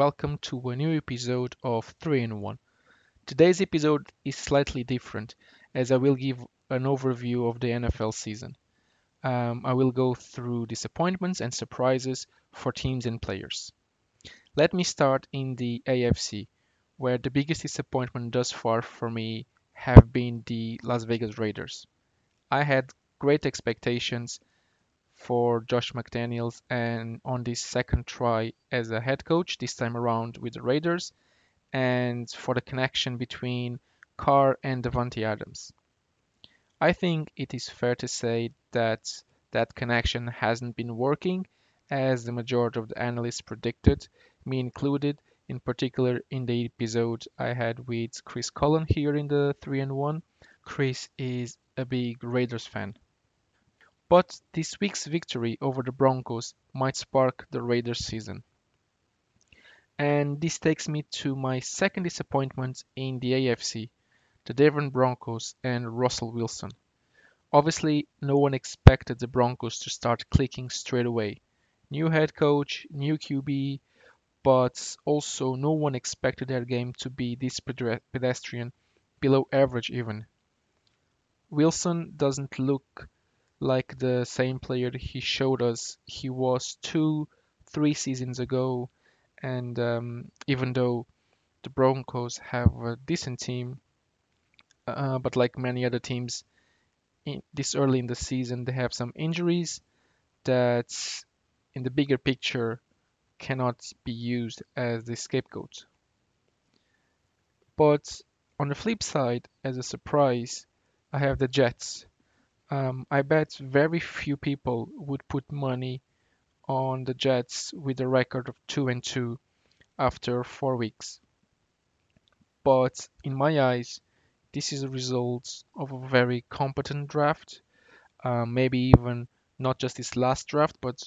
welcome to a new episode of 3 in 1. Today's episode is slightly different as I will give an overview of the NFL season. Um, I will go through disappointments and surprises for teams and players. Let me start in the AFC, where the biggest disappointment thus far for me have been the Las Vegas Raiders. I had great expectations for Josh McDaniels and on this second try as a head coach, this time around with the Raiders, and for the connection between Carr and Davante Adams. I think it is fair to say that that connection hasn't been working as the majority of the analysts predicted, me included, in particular in the episode I had with Chris Cullen here in the 3 and 1. Chris is a big Raiders fan. But this week's victory over the Broncos might spark the Raiders season. And this takes me to my second disappointment in the AFC, the Denver Broncos and Russell Wilson. Obviously, no one expected the Broncos to start clicking straight away. New head coach, new QB, but also no one expected their game to be this pedestrian, below average even. Wilson doesn't look like the same player he showed us he was two, three seasons ago. And um, even though the Broncos have a decent team, uh, but like many other teams in, this early in the season, they have some injuries that, in the bigger picture, cannot be used as the scapegoat. But on the flip side, as a surprise, I have the Jets um, I bet very few people would put money on the Jets with a record of 2 and 2 after 4 weeks. But in my eyes, this is a result of a very competent draft. Uh, maybe even not just this last draft, but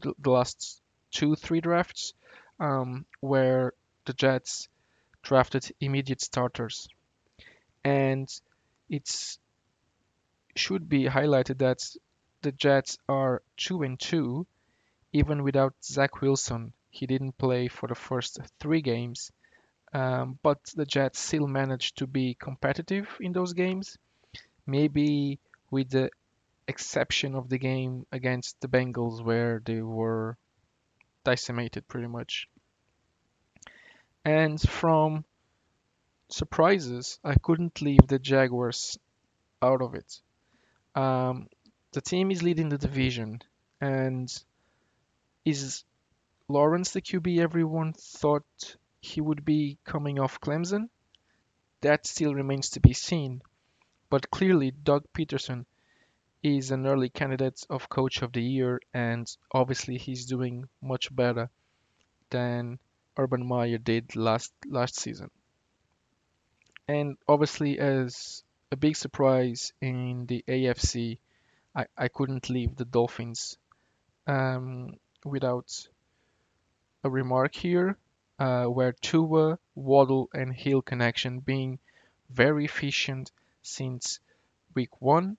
the last two, three drafts, um, where the Jets drafted immediate starters. And it's should be highlighted that the Jets are 2 and 2 even without Zach Wilson. He didn't play for the first three games, um, but the Jets still managed to be competitive in those games. Maybe with the exception of the game against the Bengals, where they were decimated pretty much. And from surprises, I couldn't leave the Jaguars out of it. Um, the team is leading the division, and is Lawrence the QB everyone thought he would be coming off Clemson? That still remains to be seen, but clearly Doug Pederson is an early candidate of Coach of the Year, and obviously he's doing much better than Urban Meyer did last last season. And obviously, as a big surprise in the AFC. I, I couldn't leave the Dolphins um, without a remark here, uh, where Tua, Waddle, and Hill connection being very efficient since week one,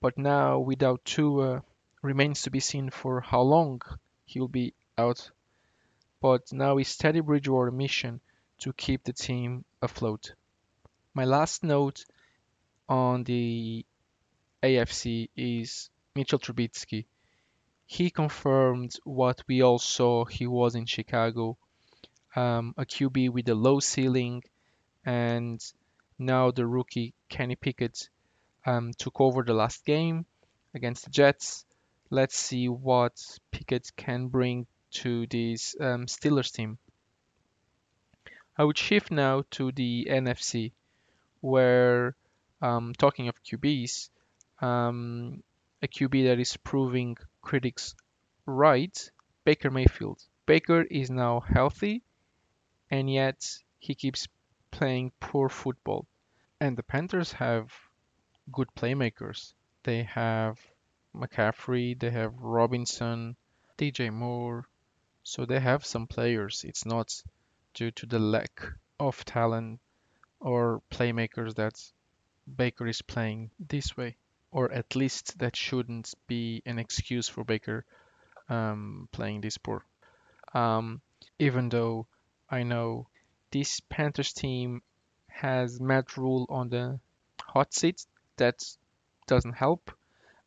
but now without Tua remains to be seen for how long he'll be out. But now is Teddy Bridgewater mission to keep the team afloat. My last note on the AFC is Mitchell Trubisky. He confirmed what we all saw he was in Chicago, um, a QB with a low ceiling, and now the rookie Kenny Pickett um, took over the last game against the Jets. Let's see what Pickett can bring to this um, Steelers team. I would shift now to the NFC, where um, talking of QBs, um, a QB that is proving critics right, Baker Mayfield. Baker is now healthy, and yet he keeps playing poor football. And the Panthers have good playmakers. They have McCaffrey, they have Robinson, DJ Moore. So they have some players. It's not due to the lack of talent or playmakers that Baker is playing this way, or at least that shouldn't be an excuse for Baker um, playing this poor. Um, even though I know this Panthers team has Matt Rhule on the hot seat, that doesn't help.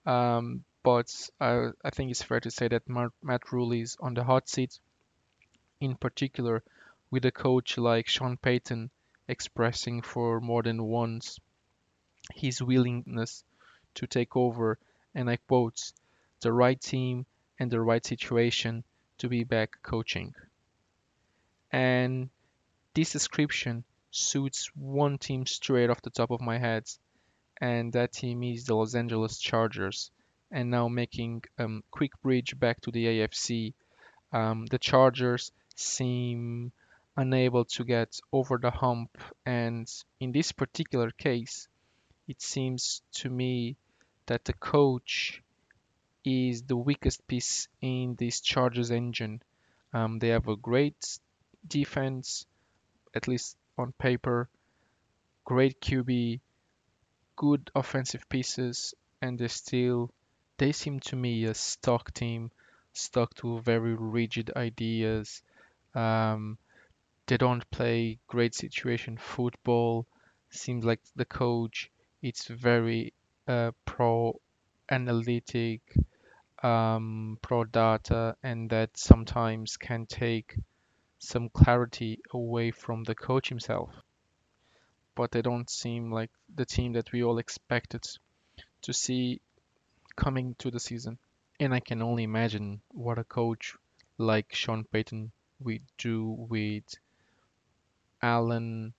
Um, but I, I think it's fair to say that Matt Rhule is on the hot seat, in particular with a coach like Sean Payton expressing for more than once his willingness to take over, and I quote, the right team and the right situation to be back coaching. And this description suits one team straight off the top of my head, and that team is the Los Angeles Chargers. And now making a um, quick bridge back to the AFC, um, the Chargers seem unable to get over the hump, and in this particular case, it seems to me that the coach is the weakest piece in this Chargers engine. Um, they have a great defense, at least on paper, great QB, good offensive pieces, and they still they seem to me a stock team, stuck to very rigid ideas. Um, they don't play great situation football. Seems like the coach it's very uh, pro analytic, um, pro data, and that sometimes can take some clarity away from the coach himself. But they don't seem like the team that we all expected to see coming to the season. And I can only imagine what a coach like Sean Payton would do with Allen,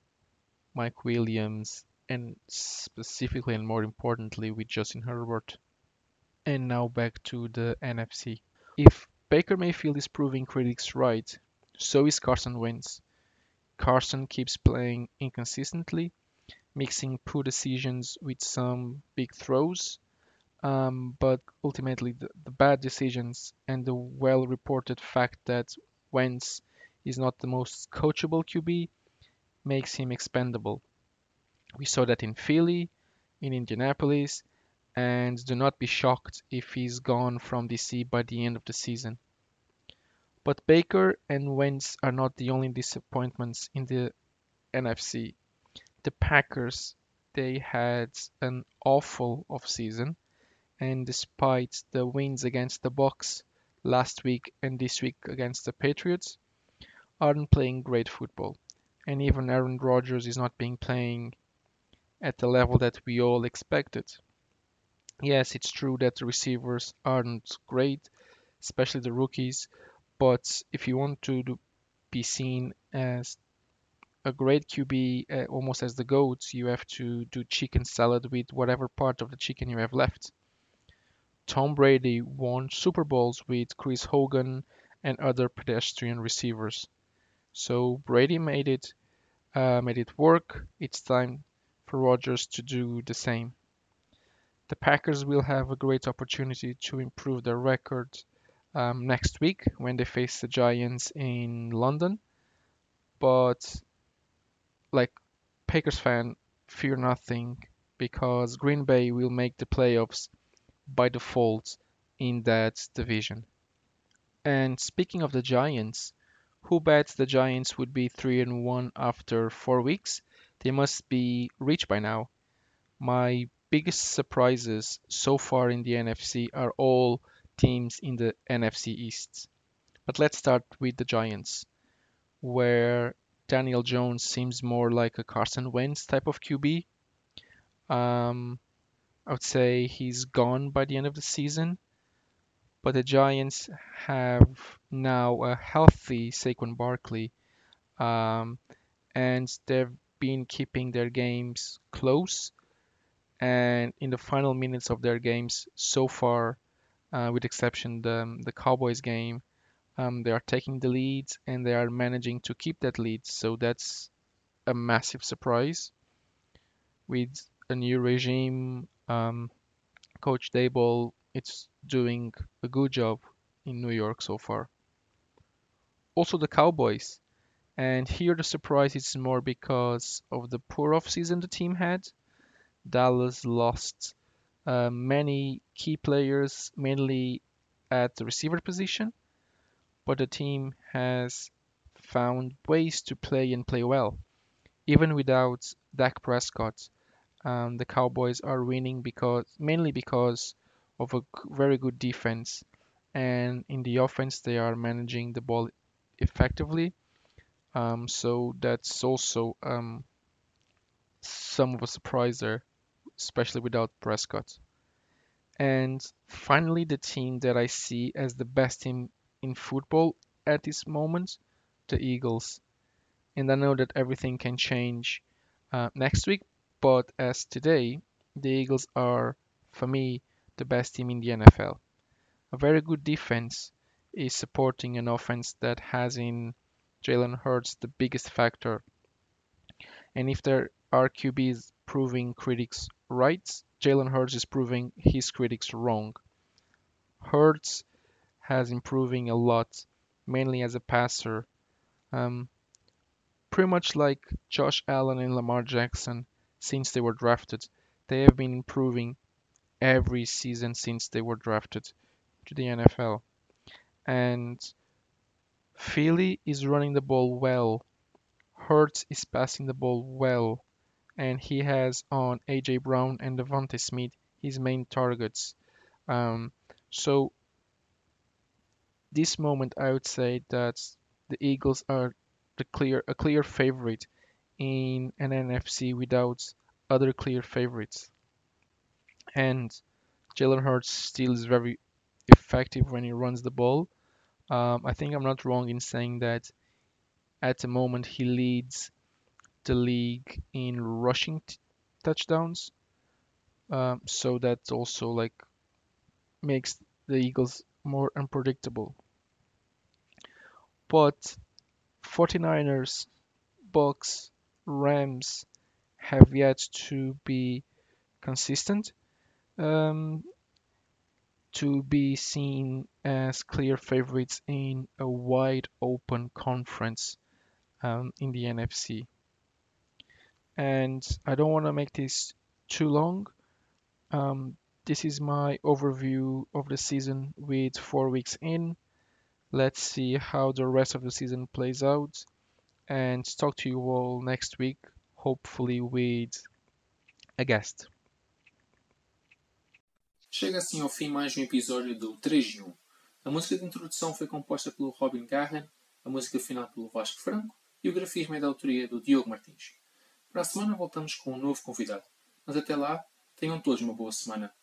Mike Williams, and specifically and more importantly with Justin Herbert. And now back to the NFC. If Baker Mayfield is proving critics right, so is Carson Wentz. Carson keeps playing inconsistently, mixing poor decisions with some big throws, um, but ultimately the, the bad decisions and the well reported fact that Wentz is not the most coachable QB makes him expendable. We saw that in Philly, in Indianapolis, and do not be shocked if he's gone from DC by the end of the season. But Baker and Wentz are not the only disappointments in the NFC. The Packers, they had an awful offseason, and despite the wins against the Bucs last week and this week against the Patriots, aren't playing great football. And even Aaron Rodgers is not being playing at the level that we all expected. Yes, it's true that the receivers aren't great, especially the rookies, but if you want to be seen as a great QB, uh, almost as the GOAT, you have to do chicken salad with whatever part of the chicken you have left. Tom Brady won Super Bowls with Chris Hogan and other pedestrian receivers. So Brady made it, uh, made it work. It's time for Rodgers to do the same. The Packers will have a great opportunity to improve their record um, next week when they face the Giants in London. But, like Packers fan, fear nothing because Green Bay will make the playoffs by default in that division. And speaking of the Giants, who bets the Giants would be 3 and 1 after 4 weeks? They must be rich by now. My biggest surprises so far in the NFC are all teams in the NFC East. But let's start with the Giants, where Daniel Jones seems more like a Carson Wentz type of QB. Um, I would say he's gone by the end of the season, but the Giants have now a healthy Saquon Barkley, um, and they've been keeping their games close. And in the final minutes of their games so far, uh, with exception the, the Cowboys game, um, they are taking the lead and they are managing to keep that lead. So that's a massive surprise. With a new regime, um, Coach Daboll, it's doing a good job in New York so far. Also, the Cowboys, and here the surprise is more because of the poor offseason the team had. Dallas lost uh, many key players, mainly at the receiver position. but the team has found ways to play and play well. Even without Dak Prescott, um, the Cowboys are winning because mainly because of a very good defense, and in the offense they are managing the ball effectively. Um, so that's also um, some of a surprise there, especially without Prescott. And finally, the team that I see as the best team in football at this moment, the Eagles. And I know that everything can change uh, next week, but as today, the Eagles are, for me, the best team in the NFL. A very good defense is supporting an offense that has in Jalen Hurts the biggest factor. And if there are QBs proving critics right, Jalen Hurts is proving his critics wrong. Hurts has improving a lot, mainly as a passer. Um, pretty much like Josh Allen and Lamar Jackson since they were drafted. They have been improving every season since they were drafted to the NFL. And Philly is running the ball well. Hurts is passing the ball well. And he has on AJ Brown and DeVonta Smith his main targets. Um, so this moment I would say that the Eagles are the clear a clear favorite in an NFC without other clear favorites. And Jalen Hurts still is very effective when he runs the ball. Um, I think I'm not wrong in saying that at the moment he leads the league in rushing t- touchdowns. Um, so that also like makes the Eagles more unpredictable. But 49ers, Bucs, Rams have yet to be consistent. Um, to be seen as clear favorites in a wide open conference um, in the NFC. And I don't want to make this too long. Um, this is my overview of the season with four weeks in. Let's see how the rest of the season plays out and talk to you all next week, hopefully with a guest. Chega assim ao fim mais um episódio do 3 de 1. A música de introdução foi composta pelo Robin Garren, a música final pelo Vasco Franco e o grafismo é da autoria do Diogo Martins. Para a semana voltamos com um novo convidado, mas até lá, tenham todos uma boa semana.